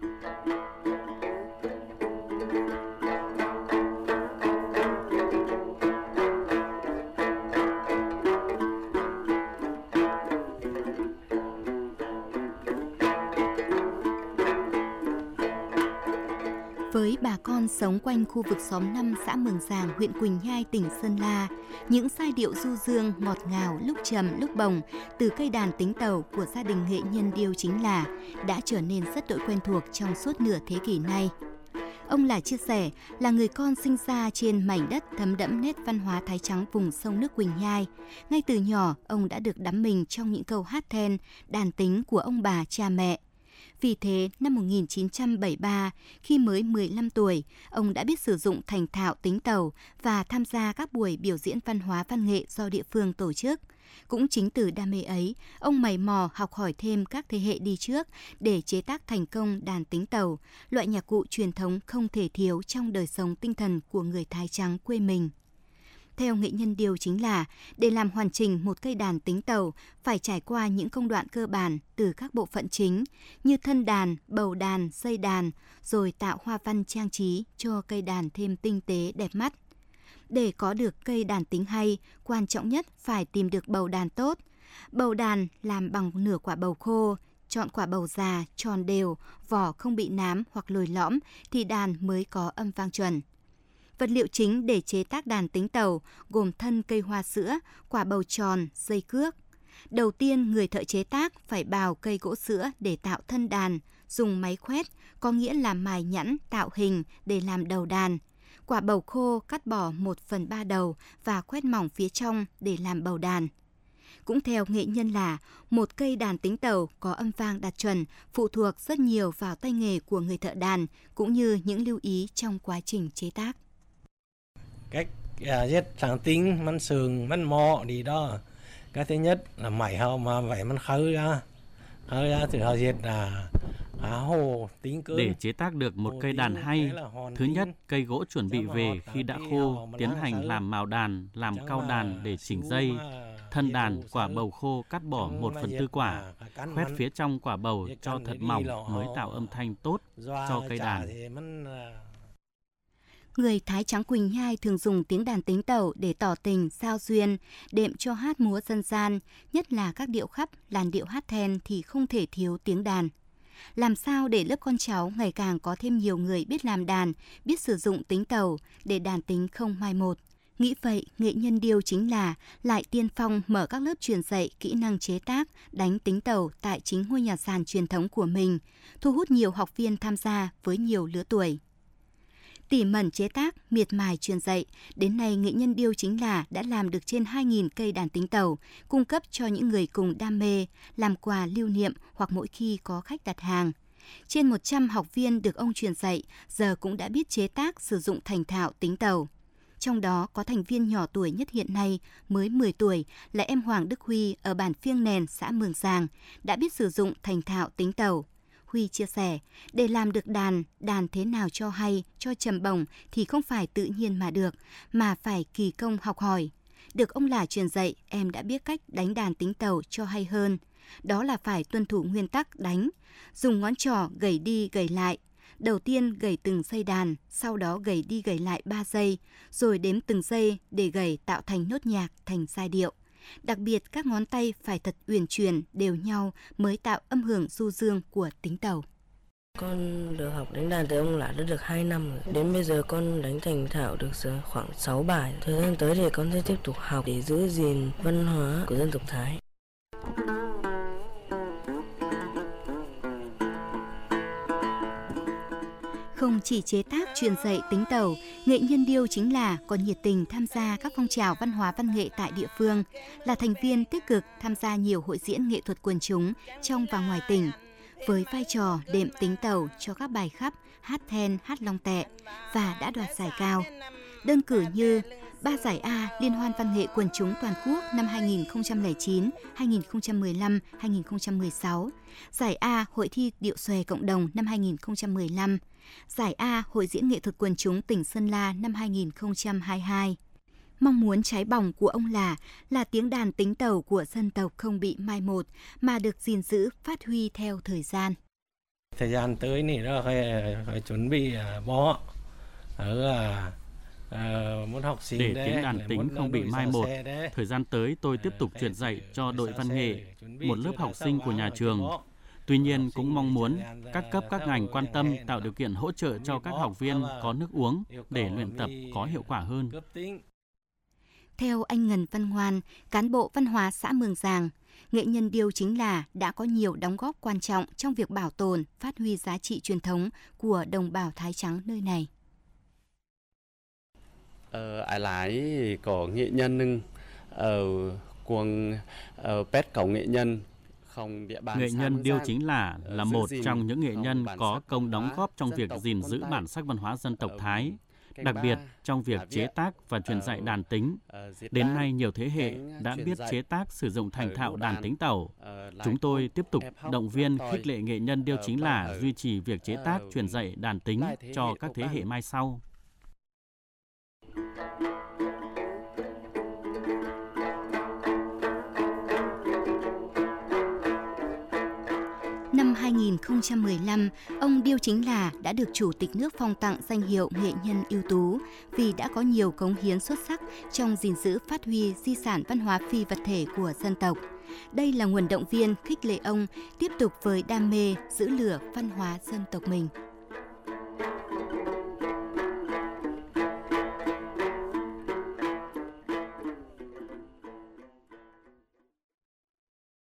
Música Với bà con sống quanh khu vực xóm 5 xã Mường Giàng, huyện Quỳnh Nhai, tỉnh Sơn La, những giai điệu du dương ngọt ngào lúc trầm lúc bồng từ cây đàn tính tàu của gia đình nghệ nhân Điêu chính là đã trở nên rất đội quen thuộc trong suốt nửa thế kỷ nay. Ông là chia sẻ là người con sinh ra trên mảnh đất thấm đẫm nét văn hóa Thái Trắng vùng sông nước Quỳnh Nhai. Ngay từ nhỏ, ông đã được đắm mình trong những câu hát then, đàn tính của ông bà cha mẹ. Vì thế, năm 1973, khi mới 15 tuổi, ông đã biết sử dụng thành thạo tính tàu và tham gia các buổi biểu diễn văn hóa văn nghệ do địa phương tổ chức. Cũng chính từ đam mê ấy, ông mày mò học hỏi thêm các thế hệ đi trước để chế tác thành công đàn tính tàu, loại nhạc cụ truyền thống không thể thiếu trong đời sống tinh thần của người Thái Trắng quê mình. Theo nghệ nhân điều chính là, để làm hoàn chỉnh một cây đàn tính tàu phải trải qua những công đoạn cơ bản từ các bộ phận chính như thân đàn, bầu đàn, dây đàn, rồi tạo hoa văn trang trí cho cây đàn thêm tinh tế đẹp mắt. Để có được cây đàn tính hay, quan trọng nhất phải tìm được bầu đàn tốt. Bầu đàn làm bằng nửa quả bầu khô, chọn quả bầu già, tròn đều, vỏ không bị nám hoặc lồi lõm thì đàn mới có âm vang chuẩn. Vật liệu chính để chế tác đàn tính tàu gồm thân cây hoa sữa, quả bầu tròn, dây cước. Đầu tiên, người thợ chế tác phải bào cây gỗ sữa để tạo thân đàn, dùng máy khoét, có nghĩa là mài nhẵn, tạo hình để làm đầu đàn. Quả bầu khô cắt bỏ 1 phần 3 đầu và khoét mỏng phía trong để làm bầu đàn. Cũng theo nghệ nhân là, một cây đàn tính tàu có âm vang đạt chuẩn phụ thuộc rất nhiều vào tay nghề của người thợ đàn, cũng như những lưu ý trong quá trình chế tác. Cách à, giết sáng tính, mắn sườn, mắn mò đi đó. Cái thứ nhất là mày họ mà vậy mắn khơi ra. Khơi ra thì họ giết là để chế tác được một cây đàn hay, thứ nhất, cây gỗ chuẩn bị về khi đã khô, tiến hành làm màu đàn, làm cao đàn để chỉnh dây. Thân đàn, quả bầu khô cắt bỏ một phần tư quả, khoét phía trong quả bầu cho thật mỏng mới tạo âm thanh tốt cho cây đàn. Người Thái Trắng Quỳnh Nhai thường dùng tiếng đàn tính tẩu để tỏ tình, sao duyên, đệm cho hát múa dân gian, nhất là các điệu khắp, làn điệu hát then thì không thể thiếu tiếng đàn làm sao để lớp con cháu ngày càng có thêm nhiều người biết làm đàn, biết sử dụng tính tàu để đàn tính không mai một. Nghĩ vậy, nghệ nhân điêu chính là lại tiên phong mở các lớp truyền dạy kỹ năng chế tác, đánh tính tàu tại chính ngôi nhà sàn truyền thống của mình, thu hút nhiều học viên tham gia với nhiều lứa tuổi tỉ mẩn chế tác, miệt mài truyền dạy. Đến nay, nghệ nhân điêu chính là đã làm được trên 2.000 cây đàn tính tàu, cung cấp cho những người cùng đam mê, làm quà lưu niệm hoặc mỗi khi có khách đặt hàng. Trên 100 học viên được ông truyền dạy, giờ cũng đã biết chế tác, sử dụng thành thạo tính tàu. Trong đó có thành viên nhỏ tuổi nhất hiện nay, mới 10 tuổi, là em Hoàng Đức Huy ở bản Phiêng Nèn, xã Mường Giàng, đã biết sử dụng thành thạo tính tàu. Huy chia sẻ, để làm được đàn, đàn thế nào cho hay, cho trầm bổng thì không phải tự nhiên mà được, mà phải kỳ công học hỏi. Được ông là truyền dạy, em đã biết cách đánh đàn tính tàu cho hay hơn. Đó là phải tuân thủ nguyên tắc đánh, dùng ngón trỏ gầy đi gầy lại. Đầu tiên gầy từng dây đàn, sau đó gầy đi gầy lại 3 giây, rồi đếm từng giây để gầy tạo thành nốt nhạc, thành giai điệu. Đặc biệt các ngón tay phải thật uyển chuyển, đều nhau mới tạo âm hưởng du dương của tính tàu. Con được học đánh đàn từ ông Lã đã được 2 năm rồi. Đến bây giờ con đánh thành thạo được khoảng 6 bài. Thời gian tới thì con sẽ tiếp tục học để giữ gìn văn hóa của dân tộc Thái. Không chỉ chế tác truyền dạy tính tàu, nghệ nhân điêu chính là còn nhiệt tình tham gia các phong trào văn hóa văn nghệ tại địa phương, là thành viên tích cực tham gia nhiều hội diễn nghệ thuật quần chúng trong và ngoài tỉnh, với vai trò đệm tính tàu cho các bài khắp, hát then, hát long tệ và đã đoạt giải cao. Đơn cử như ba giải A Liên hoan văn nghệ quần chúng toàn quốc năm 2009, 2015, 2016, giải A Hội thi điệu xòe cộng đồng năm 2015, giải A Hội diễn nghệ thuật quần chúng tỉnh Sơn La năm 2022. Mong muốn cháy bỏng của ông là là tiếng đàn tính tàu của dân tộc không bị mai một mà được gìn giữ, phát huy theo thời gian. Thời gian tới này đó phải, phải chuẩn bị à, bó ở à, Uh, muốn học sinh để đấy, tiếng đàn tính không bị mai một, thời gian tới tôi tiếp tục truyền dạy cho đội văn nghệ, một lớp học sinh của nhà trường. Tuy nhiên cũng mong muốn các cấp các ngành quan tâm tạo điều kiện hỗ trợ cho các học viên có nước uống để luyện tập có hiệu quả hơn. Theo anh Ngân Văn Ngoan, cán bộ văn hóa xã Mường Giàng, nghệ nhân điêu chính là đã có nhiều đóng góp quan trọng trong việc bảo tồn, phát huy giá trị truyền thống của đồng bào Thái Trắng nơi này. Ờ, ai lái có nghệ nhân ở quần ở pet cầu nghệ nhân Nghệ nhân Điêu Chính là là một trong những nghệ nhân có công đóng góp trong việc gìn giữ bản sắc văn hóa dân tộc Thái, đặc biệt trong việc chế tác và truyền dạy đàn tính. Đến nay nhiều thế hệ đã biết chế tác sử dụng thành thạo đàn tính tàu. Chúng tôi tiếp tục động viên khích lệ nghệ nhân Điêu Chính là duy trì việc chế tác truyền dạy đàn tính cho các thế hệ mai sau. 2015, ông Điêu Chính Là đã được Chủ tịch nước phong tặng danh hiệu nghệ nhân ưu tú vì đã có nhiều cống hiến xuất sắc trong gìn giữ phát huy di sản văn hóa phi vật thể của dân tộc. Đây là nguồn động viên khích lệ ông tiếp tục với đam mê giữ lửa văn hóa dân tộc mình.